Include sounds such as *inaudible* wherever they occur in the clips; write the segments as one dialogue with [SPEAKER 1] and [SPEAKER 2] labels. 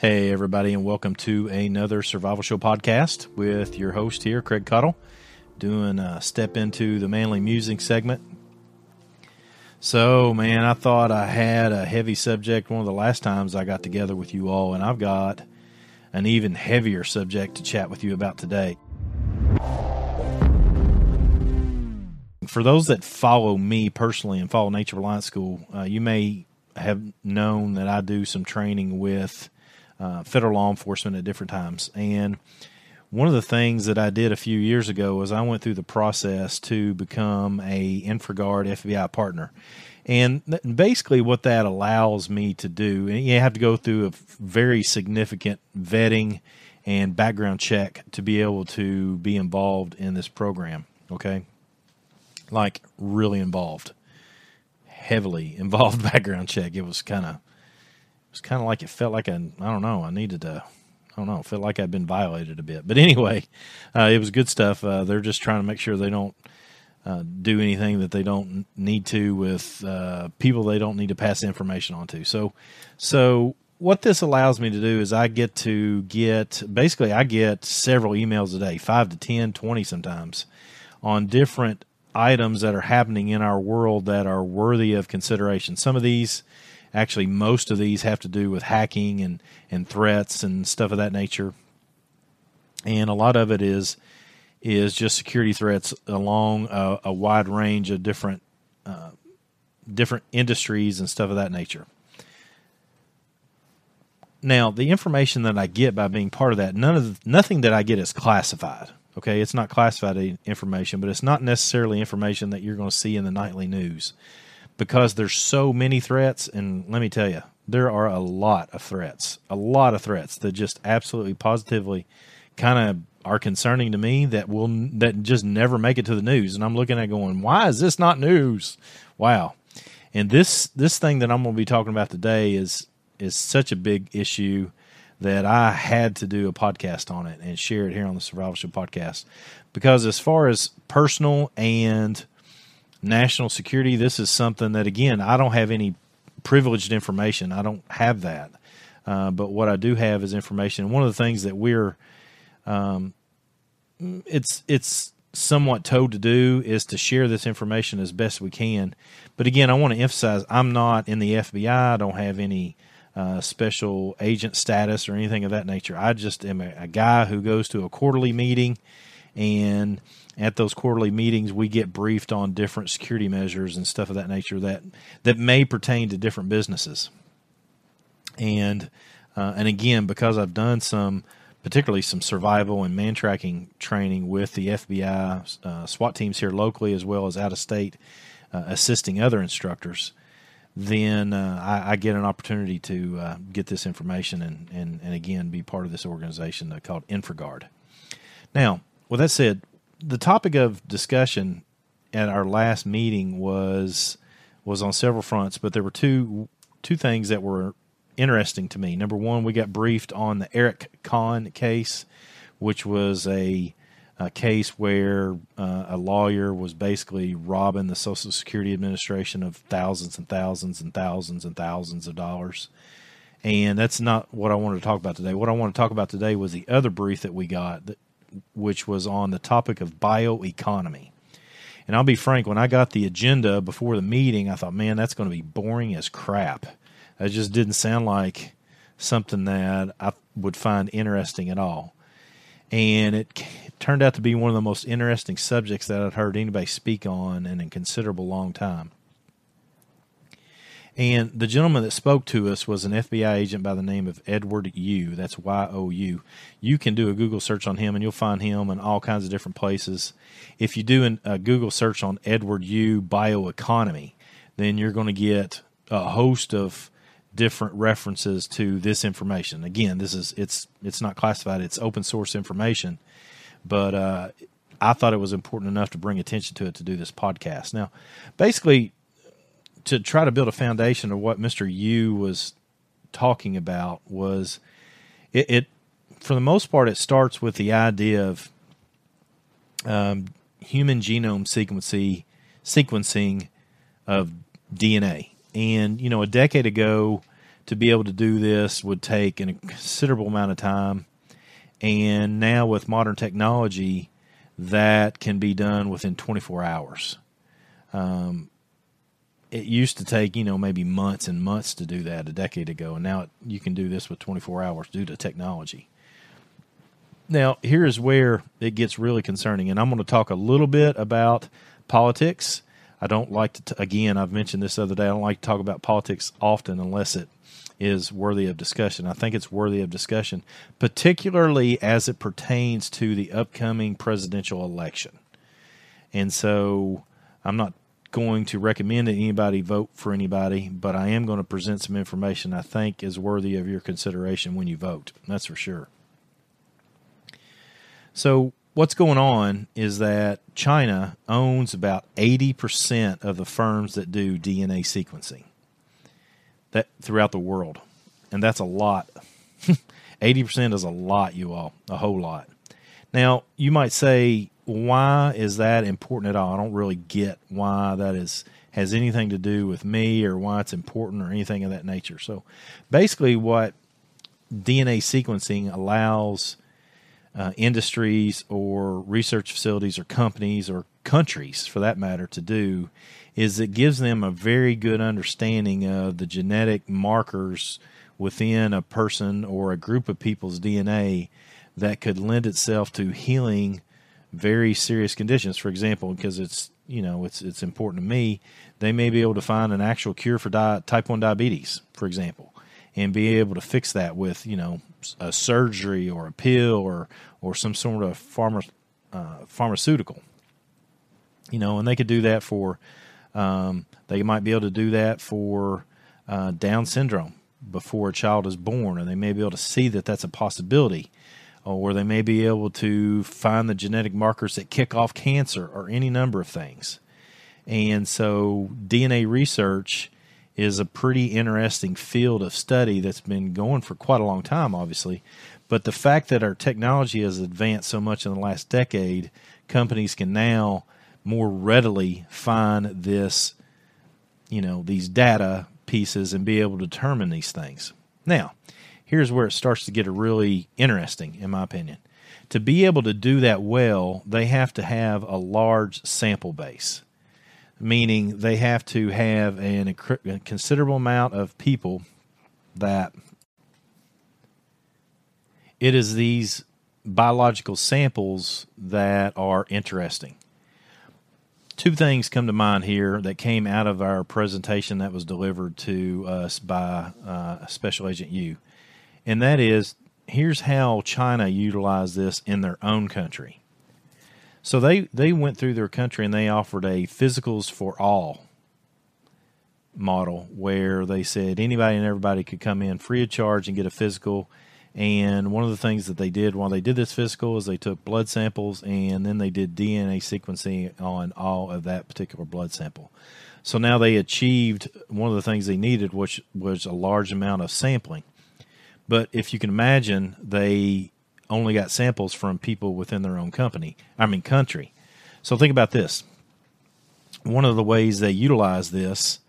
[SPEAKER 1] Hey, everybody, and welcome to another Survival Show podcast with your host here, Craig Caudill, doing a step into the manly music segment. So, man, I thought I had a heavy subject one of the last times I got together with you all, and I've got an even heavier subject to chat with you about today. For those that follow me personally and follow Nature Reliance School, uh, you may have known that I do some training with uh, federal law enforcement at different times. And one of the things that I did a few years ago was I went through the process to become a InfraGard FBI partner. And basically, what that allows me to do, and you have to go through a very significant vetting and background check to be able to be involved in this program. Okay. Like, really involved, heavily involved *laughs* background check. It was kind of was kind of like it felt like I, I don't know, I needed to, I don't know, felt like I'd been violated a bit. But anyway, uh, it was good stuff. Uh, they're just trying to make sure they don't uh, do anything that they don't need to with uh, people they don't need to pass information on to. So, so what this allows me to do is I get to get basically I get several emails a day, five to 10, 20 sometimes, on different items that are happening in our world that are worthy of consideration. Some of these Actually, most of these have to do with hacking and, and threats and stuff of that nature. And a lot of it is is just security threats along a, a wide range of different uh, different industries and stuff of that nature. Now, the information that I get by being part of that, none of the, nothing that I get is classified. Okay, it's not classified information, but it's not necessarily information that you're going to see in the nightly news because there's so many threats. And let me tell you, there are a lot of threats, a lot of threats that just absolutely positively kind of are concerning to me that will that just never make it to the news. And I'm looking at going, why is this not news? Wow. And this this thing that I'm going to be talking about today is is such a big issue that I had to do a podcast on it and share it here on the Survival Show podcast because as far as personal and national security, this is something that, again, I don't have any privileged information. I don't have that. Uh, but what I do have is information. One of the things that we're, um, it's it's somewhat told to do is to share this information as best we can. But again, I want to emphasize I'm not in the FBI. I don't have any uh, special agent status or anything of that nature. I just am a, a guy who goes to a quarterly meeting and at those quarterly meetings we get briefed on different security measures and stuff of that nature that that may pertain to different businesses and uh, and again because I've done some particularly some survival and man tracking training with the FBI uh, SWAT teams here locally as well as out of state uh, assisting other instructors then uh, I, I, get an opportunity to uh, get this information and, and, and again be part of this organization called InfraGard. Now, with that said, the topic of discussion at our last meeting was was on several fronts, but there were two two things that were interesting to me. Number one, we got briefed on the Eric Conn case, which was a, a case where uh, a lawyer was basically robbing the Social Security Administration of thousands and thousands and thousands and thousands of dollars. And that's not what I wanted to talk about today. What I want to talk about today was the other brief that we got that which was on the topic of bioeconomy. And I'll be frank, when I got the agenda before the meeting, I thought, man, that's going to be boring as crap. That just didn't sound like something that I would find interesting at all. And it turned out to be one of the most interesting subjects that I'd heard anybody speak on in a considerable long time. And the gentleman that spoke to us was an FBI agent by the name of Edward You. That's Y O U. You can do a Google search on him and you'll find him in all kinds of different places. If you do a Google search on Edward You bioeconomy, then you're going to get a host of different references to this information. Again, this is it's it's not classified; it's open source information. But uh, I thought it was important enough to bring attention to it to do this podcast. Now, basically, to try to build a foundation of what Mister You was talking about was it, it, for the most part it starts with the idea of um, human genome sequencing sequencing of DNA. And you know, a decade ago, to be able to do this would take a considerable amount of time. And now with modern technology, that can be done within 24 hours. Um, it used to take you know maybe months and months to do that a decade ago, and now it, you can do this with 24 hours due to technology. Now, here's where it gets really concerning, and I'm going to talk a little bit about politics. I don't like to, t- again, I've mentioned this other day, I don't like to talk about politics often unless it is worthy of discussion. I think it's worthy of discussion, particularly as it pertains to the upcoming presidential election. And so I'm not going to recommend that anybody vote for anybody, but I am going to present some information I think is worthy of your consideration when you vote. That's for sure. So, what's going on is that China owns about 80% of the firms that do DNA sequencing that throughout the world. And that's a lot. *laughs* 80% is a lot, you all, a whole lot. Now, you might say, why is that important at all? I don't really get why that is has anything to do with me or why it's important or anything of that nature. So, basically, what DNA sequencing allows uh, industries or research facilities or companies or countries, for that matter, to do is it gives them a very good understanding of the genetic markers within a person or a group of people's DNA that could lend itself to healing very serious conditions. For example, because it's you know it's it's important to me, they may be able to find an actual cure for di- type one diabetes, for example, and be able to fix that with you know a surgery or a pill or or some sort of pharma, uh, pharmaceutical. You know, and they could do that for. Um, they might be able to do that for uh, Down syndrome before a child is born, and they may be able to see that that's a possibility Uh, or they may be able to find the genetic markers that kick off cancer or any number of things. And so DNA research is a pretty interesting field of study that's been going for quite a long time, obviously. But the fact that our technology has advanced so much in the last decade, companies can now more readily find this, you know, these data pieces and be able to determine these things. Now, here's where it starts to get really interesting, in my opinion. To be able to do that well, they have to have a large sample base, meaning they have to have an, a considerable amount of people that it is these biological samples that are interesting. Two things come to mind here that came out of our presentation that was delivered to us by uh, Special Agent You and that is here's how China utilized this in their own country. So they, they went through their country and they offered a physicals for all model where they said anybody and everybody could come in free of charge and get a physical. And one of the things that they did while they did this physical is they took blood samples and then they did DNA sequencing on all of that particular blood sample. So now they achieved one of the things they needed, which was a large amount of sampling. But if you can imagine, they only got samples from people within their own company, I mean, country. So think about this. One of the ways they utilized this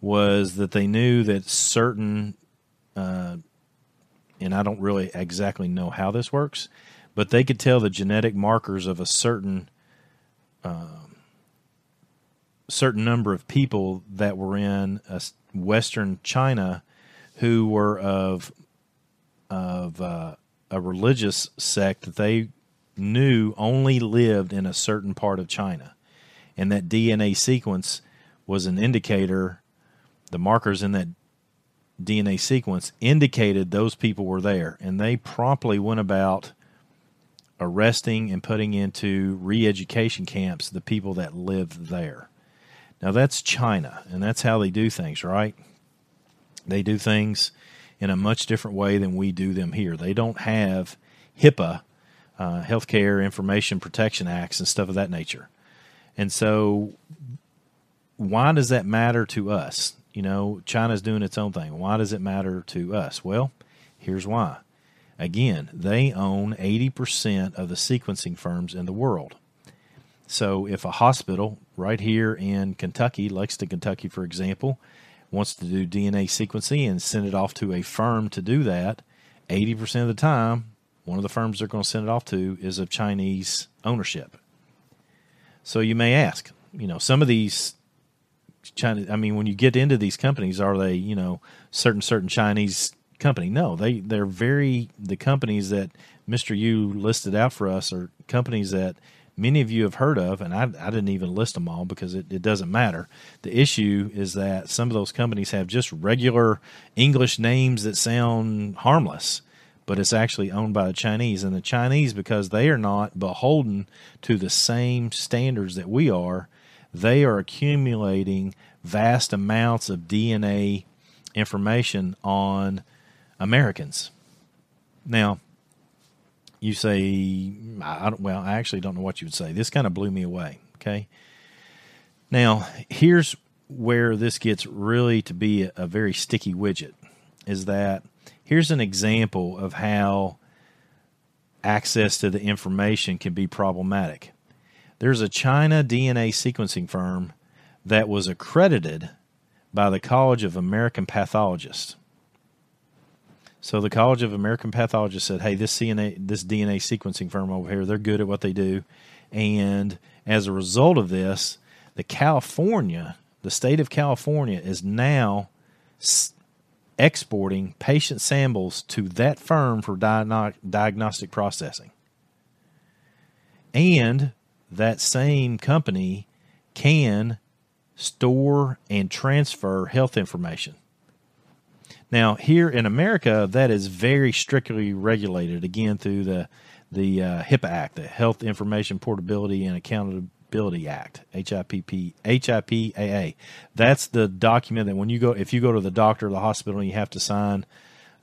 [SPEAKER 1] was that they knew that certain, uh, and I don't really exactly know how this works, but they could tell the genetic markers of a certain um, certain number of people that were in Western China who were of of uh, a religious sect that they knew only lived in a certain part of China. And that DNA sequence was an indicator, the markers in that DNA sequence indicated those people were there. And they promptly went about arresting and putting into re education camps the people that lived there. Now that's China, and that's how they do things, right? They do things in a much different way than we do them here. They don't have HIPAA, uh, Healthcare Information Protection Acts, and stuff of that nature. And so, why does that matter to us? You know, China's doing its own thing. Why does it matter to us? Well, here's why. Again, they own 80% of the sequencing firms in the world. So, if a hospital right here in Kentucky, Lexington, Kentucky, for example, wants to do DNA sequencing and send it off to a firm to do that, 80% of the time, one of the firms they're going to send it off to is of Chinese ownership. So you may ask, you know, some of these China, I mean, when you get into these companies, are they, you know, certain certain Chinese company? No, they they're very the companies that Mister You listed out for us are companies that many of you have heard of, and I, I didn't even list them all because it, it doesn't matter. The issue is that some of those companies have just regular English names that sound harmless, but it's actually owned by the Chinese. And the Chinese, because they are not beholden to the same standards that we are, they are accumulating vast amounts of DNA information on Americans. Now, you say, I don't, well, I actually don't know what you would say. This kind of blew me away. Okay. Now, here's where this gets really to be a, a very sticky widget is that here's an example of how access to the information can be problematic. There's a China DNA sequencing firm that was accredited by the College of American Pathologists. So the College of American Pathologists said, "Hey, this DNA this DNA sequencing firm over here, they're good at what they do." And as a result of this, the California, the state of California is now exporting patient samples to that firm for diagnostic processing. And that same company can store and transfer health information. Now, here in America, that is very strictly regulated again through the the uh, HIPAA Act, the Health Information Portability and Accountability Act, HIPP, HIPAA. That's the document that when you go, if you go to the doctor or the hospital, you have to sign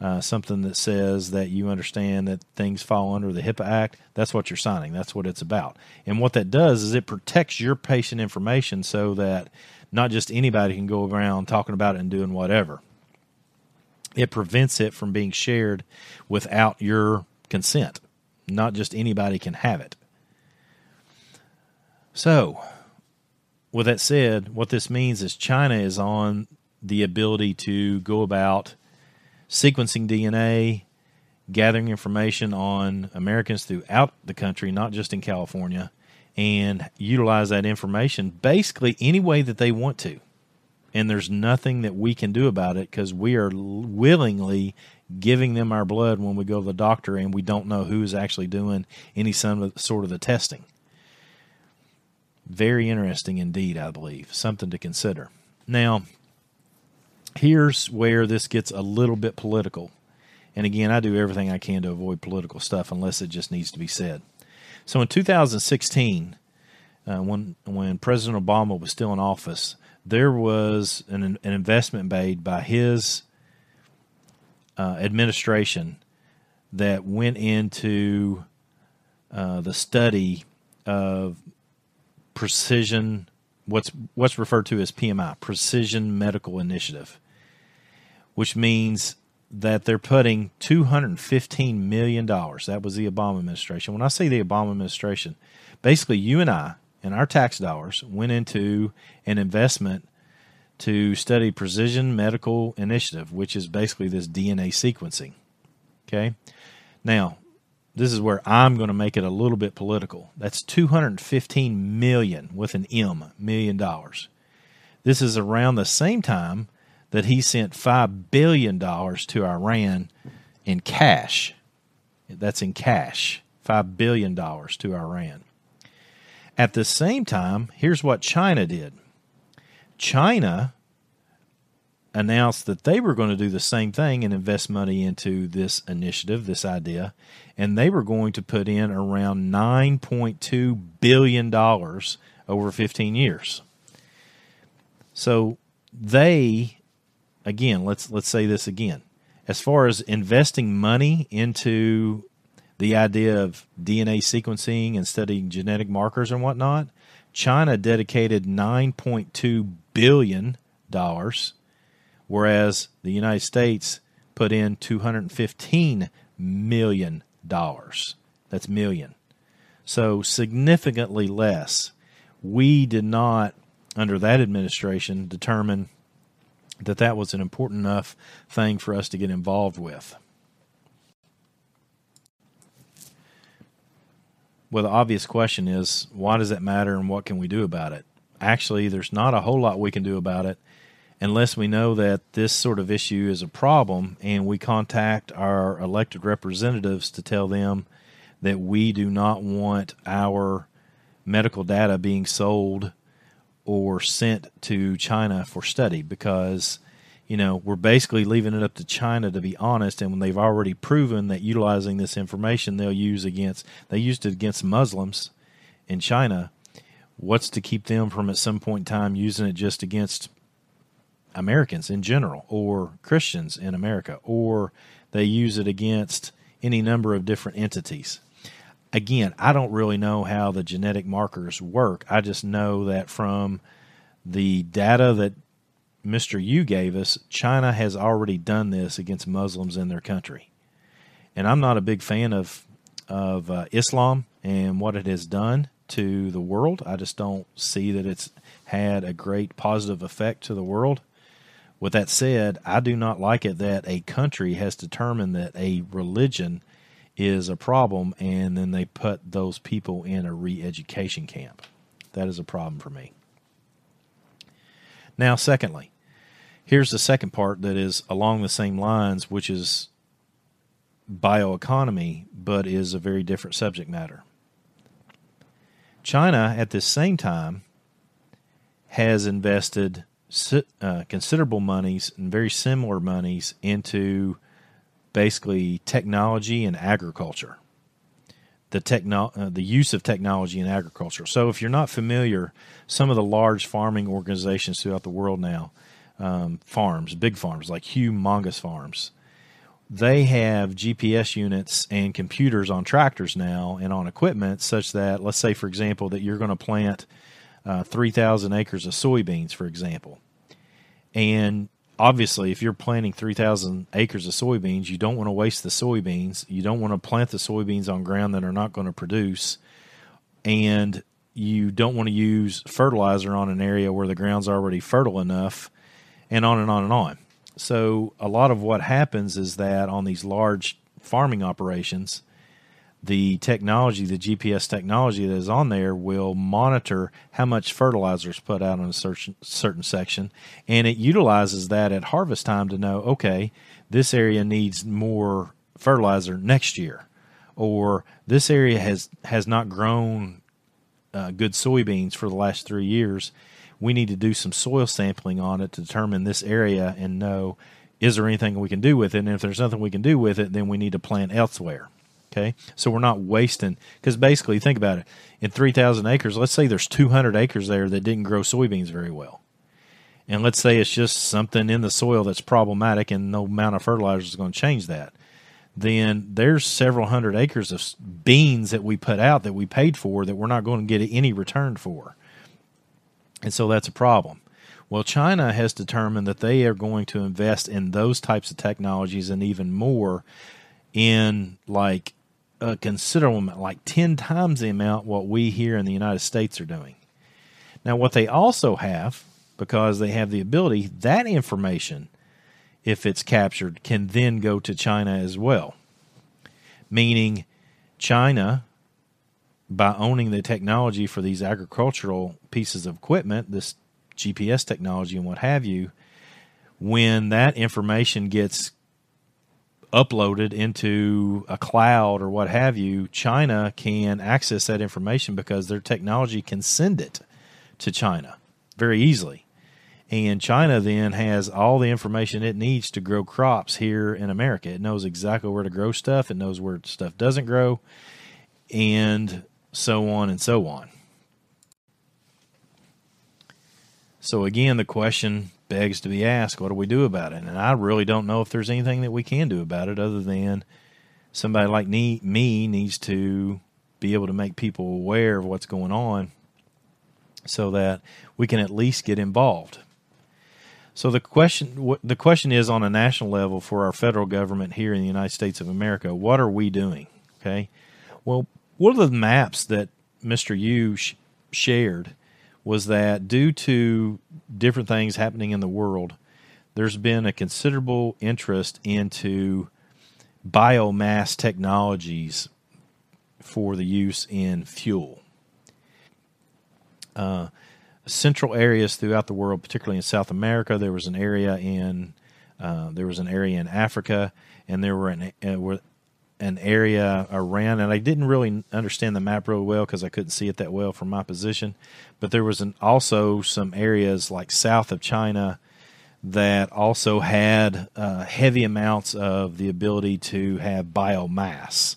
[SPEAKER 1] uh, something that says that you understand that things fall under the HIPAA Act. That's what you're signing. That's what it's about. And what that does is it protects your patient information so that not just anybody can go around talking about it and doing whatever it prevents it from being shared without your consent. Not just anybody can have it. So, with that said, what this means is China is on the ability to go about sequencing DNA, gathering information on Americans throughout the country, not just in California, and utilize that information basically any way that they want to and there's nothing that we can do about it because we are willingly giving them our blood when we go to the doctor and we don't know who is actually doing any sort of the testing. Very interesting indeed, I believe. Something to consider. Now, here's where this gets a little bit political. And again, I do everything I can to avoid political stuff unless it just needs to be said. So in 2016, uh, when when President Obama was still in office, there was an, an investment made by his uh, administration that went into uh, the study of precision what's what's referred to as PMI precision medical initiative which means that they're putting 215 million dollars. That was the Obama administration. When I say the Obama administration basically you and I and our tax dollars went into an investment to study Precision Medical Initiative, which is basically this DNA sequencing. Okay. Now, this is where I'm going to make it a little bit political. That's 215 million with an M, million dollars. This is around the same time that he sent 5 billion dollars to Iran in cash. That's in cash. 5 billion dollars to Iran. At the same time, here's what China did China announced that they were going to do the same thing and invest money into this initiative, this idea, and they were going to put in around $9.2 billion over 15 years. So they again, let's let's say this again. As far as investing money into the idea of DNA sequencing and studying genetic markers and whatnot, China dedicated nine point two billion dollars, whereas the United States put in two hundred fifteen million dollars. That's million. So significantly less. We did not, under that administration, determine that that was an important enough thing for us to get involved with. Well, the obvious question is why does it matter and what can we do about it? Actually, there's not a whole lot we can do about it unless we know that this sort of issue is a problem and we contact our elected representatives to tell them that we do not want our medical data being sold or sent to China for study because you know we're basically leaving it up to China to be honest and when they've already proven that utilizing this information they'll use against they used it against Muslims in China what's to keep them from at some point in time using it just against Americans in general or Christians in America or they use it against any number of different entities again, I don't really know how the genetic markers work. I just know that from the data that Mr. You gave us, China has already done this against Muslims in their country. And I'm not a big fan of of uh, Islam and what it has done to the world. I just don't see that it's had a great positive effect to the world. With that said, I do not like it that a country has determined that a religion is a problem, and then they put those people in a re education camp. That is a problem for me. Now, secondly, here's the second part that is along the same lines, which is bioeconomy, but is a very different subject matter. China, at this same time, has invested uh, considerable monies and very similar monies into basically technology and agriculture. The techno- uh, the use of technology in agriculture. So if you're not familiar, some of the large farming organizations throughout the world now, um, farms, big farms like humongous farms, they have GPS units and computers on tractors now and on equipment such that, let's say, for example, that you're going to plant uh, 3,000 acres of soybeans, for example. And obviously, if you're planting 3,000 acres of soybeans, you don't want to waste the soybeans. You don't want to plant the soybeans on ground that are not going to produce. And you don't want to use fertilizer on an area where the ground's already fertile enough, and on and on and on. So, a lot of what happens is that on these large farming operations, the technology, the GPS technology that is on there, will monitor how much fertilizer is put out on a certain certain section, and it utilizes that at harvest time to know, okay, this area needs more fertilizer next year, or this area has has not grown uh, good soybeans for the last three years. We need to do some soil sampling on it to determine this area and know is there anything we can do with it, and if there's nothing we can do with it, then we need to plant elsewhere. Okay. So we're not wasting, because basically, think about it. In 3,000 acres, let's say there's 200 acres there that didn't grow soybeans very well. And let's say it's just something in the soil that's problematic and no amount of fertilizer is going to change that. Then there's several hundred acres of beans that we put out that we paid for that we're not going to get any return for. And so that's a problem. Well, China has determined that they are going to invest in those types of technologies and even more in like a considerable amount, like 10 times the amount what we here in the United States are doing. Now, what they also have, because they have the ability, that information, if it's captured, can then go to China as well. Meaning, China, by owning the technology for these agricultural pieces of equipment, this GPS technology and what have you, when that information gets uploaded into a cloud or what have you, China can access that information because their technology can send it to China very easily. And China then has all the information it needs to grow crops here in America. It knows exactly where to grow stuff, it knows where stuff doesn't grow, and so on and so on. So again, the question begs to be asked: What do we do about it? And I really don't know if there's anything that we can do about it, other than somebody like me, needs to be able to make people aware of what's going on, so that we can at least get involved. So the question the question is on a national level for our federal government here in the United States of America, what are we doing? Okay, well, one of the maps that Mr. You sh- shared was that due to different things happening in the world, there's been a considerable interest into biomass technologies for the use in fuel. Uh, central areas throughout the world, particularly in South America, there was an area in uh, there was an area in Africa, and there were an, uh, were an area around, and I didn't really understand the map really well because I couldn't see it that well from my position. But there was an, also some areas like south of China that also had uh, heavy amounts of the ability to have biomass.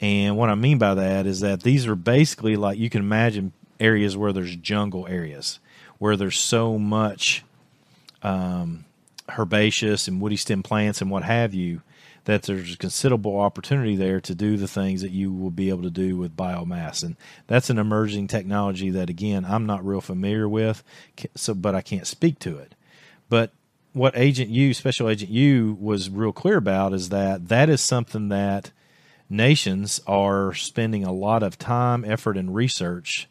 [SPEAKER 1] And what I mean by that is that these are basically like you can imagine areas where there's jungle areas, where there's so much um, herbaceous and woody stem plants and what have you that there's considerable opportunity there to do the things that you will be able to do with biomass. And that's an emerging technology that, again, I'm not real familiar with, so but I can't speak to it. But what Agent You, Special Agent You, was real clear about is that that is something that nations are spending a lot of time, effort, and research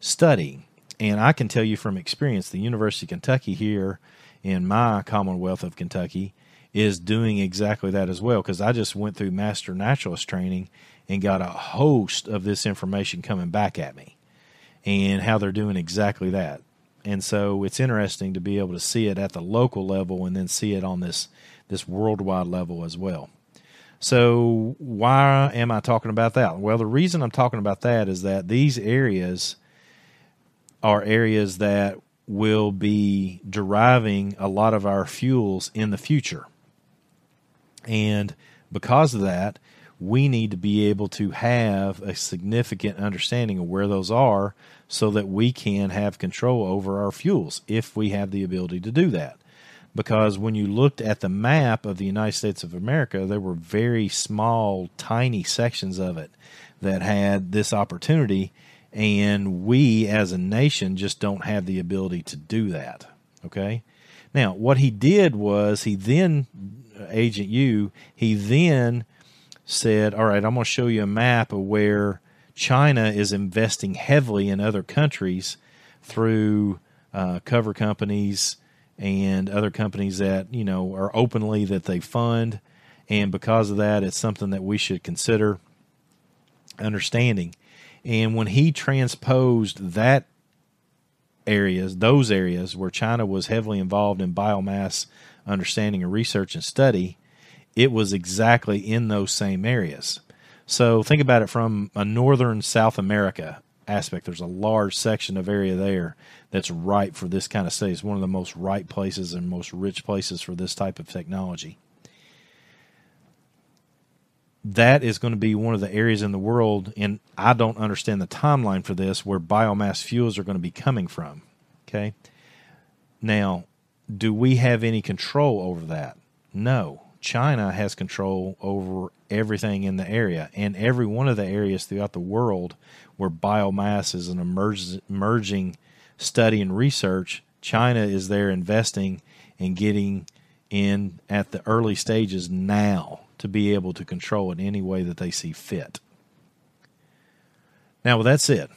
[SPEAKER 1] studying. And I can tell you from experience, the University of Kentucky here in my Commonwealth of Kentucky is doing exactly that as well because I just went through master naturalist training and got a host of this information coming back at me and how they're doing exactly that. And so it's interesting to be able to see it at the local level and then see it on this this worldwide level as well. So why am I talking about that? Well, the reason I'm talking about that is that these areas are areas that will be deriving a lot of our fuels in the future. And because of that, we need to be able to have a significant understanding of where those are so that we can have control over our fuels if we have the ability to do that. Because when you looked at the map of the United States of America, there were very small, tiny sections of it that had this opportunity. And we as a nation just don't have the ability to do that. Okay. Now, what he did was he then Agent You, he then said, All right, I'm going to show you a map of where China is investing heavily in other countries through uh, cover companies and other companies that, you know, are openly that they fund. And because of that, it's something that we should consider understanding. And when he transposed that areas, those areas where China was heavily involved in biomass understanding and research and study, it was exactly in those same areas. So think about it from a northern South America aspect. There's a large section of area there that's ripe for this kind of study. It's one of the most ripe places and most rich places for this type of technology. That is going to be one of the areas in the world, and I don't understand the timeline for this, where biomass fuels are going to be coming from. Okay. Now, do we have any control over that? No. China has control over everything in the area, and every one of the areas throughout the world where biomass is an emerging study and research, China is there investing and getting in at the early stages now to be able to control it any way that they see fit. Now, with that said,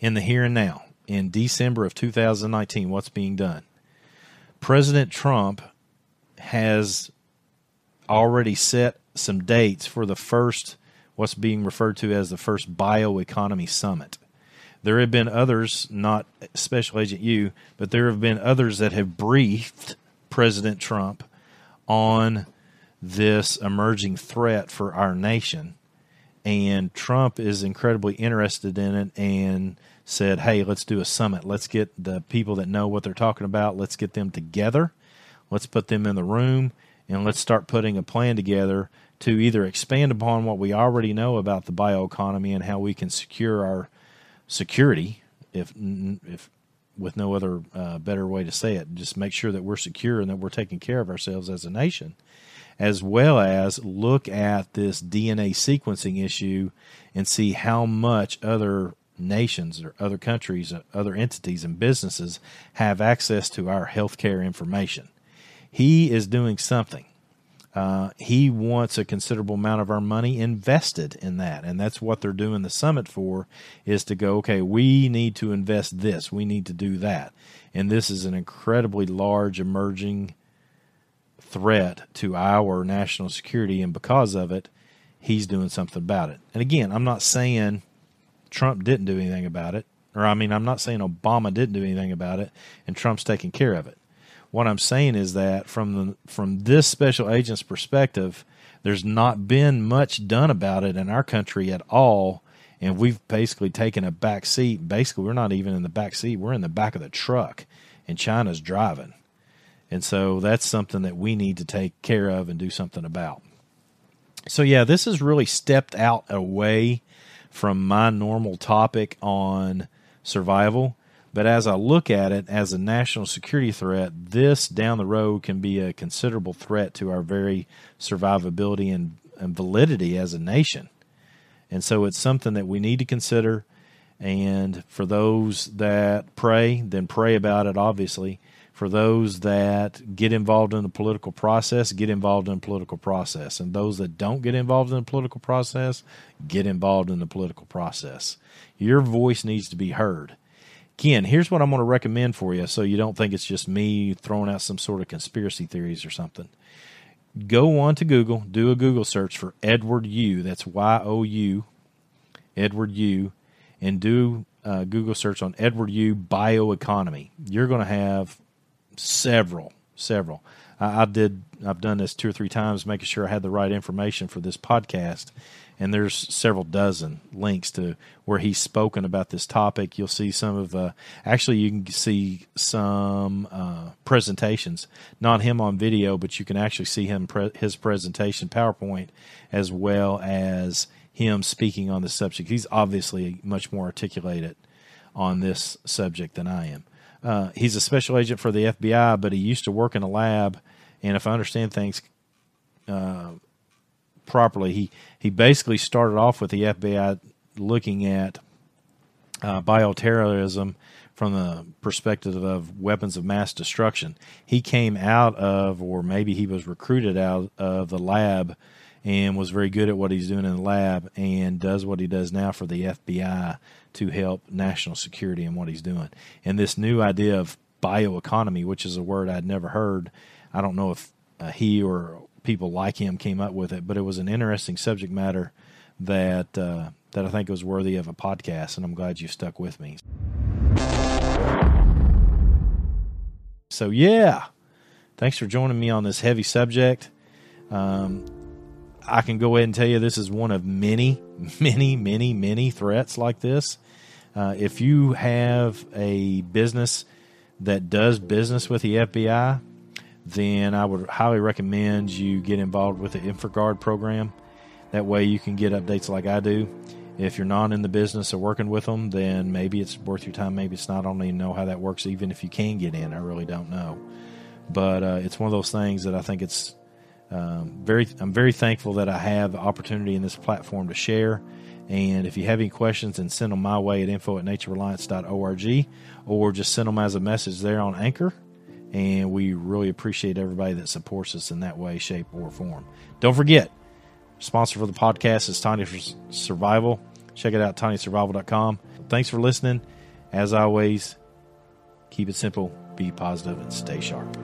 [SPEAKER 1] in the here and now, in December of 2019, what's being done? President Trump has already set some dates for the first, what's being referred to as the first bioeconomy summit. There have been others, not Special Agent You, but there have been others that have briefed President Trump on this emerging threat for our nation. And Trump is incredibly interested in it and said, hey, let's do a summit. Let's get the people that know what they're talking about, let's get them together. Let's put them in the room and let's start putting a plan together to either expand upon what we already know about the bioeconomy and how we can secure our security if if with no other uh, better way to say it. Just make sure that we're secure and that we're taking care of ourselves as a nation, as well as look at this DNA sequencing issue and see how much other nations or other countries, uh, other entities and businesses have access to our healthcare information. He is doing something. Uh, he wants a considerable amount of our money invested in that, and that's what they're doing the summit for. Is to go, okay, we need to invest this, we need to do that, and this is an incredibly large emerging threat to our national security, and because of it, he's doing something about it. And again, I'm not saying Trump didn't do anything about it, or I mean, I'm not saying Obama didn't do anything about it, and Trump's taking care of it. What I'm saying is that from the from this special agent's perspective, there's not been much done about it in our country at all, and we've basically taken a back seat. Basically, we're not even in the back seat; we're in the back of the truck, and China's driving. And so that's something that we need to take care of and do something about. So yeah, this has really stepped out away from my normal topic on survival. But as I look at it as a national security threat, this down the road can be a considerable threat to our very survivability and, and validity as a nation. And so it's something that we need to consider. And for those that pray, then pray about it, obviously for those that get involved in the political process, get involved in the political process. And those that don't get involved in the political process, get involved in the political process. Your voice needs to be heard. Again, here's what I'm going to recommend for you so you don't think it's just me throwing out some sort of conspiracy theories or something. Go on to Google, do a Google search for Edward You, that's Y O U, Edward You, and do a Google search on Edward You bioeconomy. You're going to have several, several. I, I, did. I've done this two or three times, making sure I had the right information for this podcast. And there's several dozen links to where he's spoken about this topic. You'll see some of. Uh, actually, you can see some uh, presentations. Not him on video, but you can actually see him pre- his presentation PowerPoint as well as him speaking on the subject. He's obviously much more articulated on this subject than I am. Uh, he's a special agent for the FBI, but he used to work in a lab. And if I understand things uh, properly, he he basically started off with the FBI looking at uh, bioterrorism from the perspective of weapons of mass destruction. He came out of, or maybe he was recruited out of the lab and was very good at what he's doing in the lab and does what he does now for the FBI to help national security and what he's doing. And this new idea of bioeconomy, which is a word I'd never heard, I don't know if uh, he or people like him came up with it, but it was an interesting subject matter that uh, that I think was worthy of a podcast, and I'm glad you stuck with me. So yeah, thanks for joining me on this heavy subject. Um, I can go ahead and tell you this is one of many, *laughs* many, many, many threats like this. Uh, if you have a business that does business with the FBI, then I would highly recommend you get involved with the InfraGard program. That way you can get updates like I do. If you're not in the business of working with them, then maybe it's worth your time. Maybe it's not. I don't even know how that works, even if you can get in. I really don't know. But uh, it's one of those things that I think it's um, very, I'm very thankful that I have the opportunity in this platform to share. And if you have any questions, then send them my way at info at naturereliance.org or just send them as a message there on Anchor. And we really appreciate everybody that supports us in that way, shape, or form. Don't forget, sponsor for the podcast is Tiny Survival. Check it out, tinysurvival.com. Thanks for listening. As always, keep it simple, be positive, and stay sharp.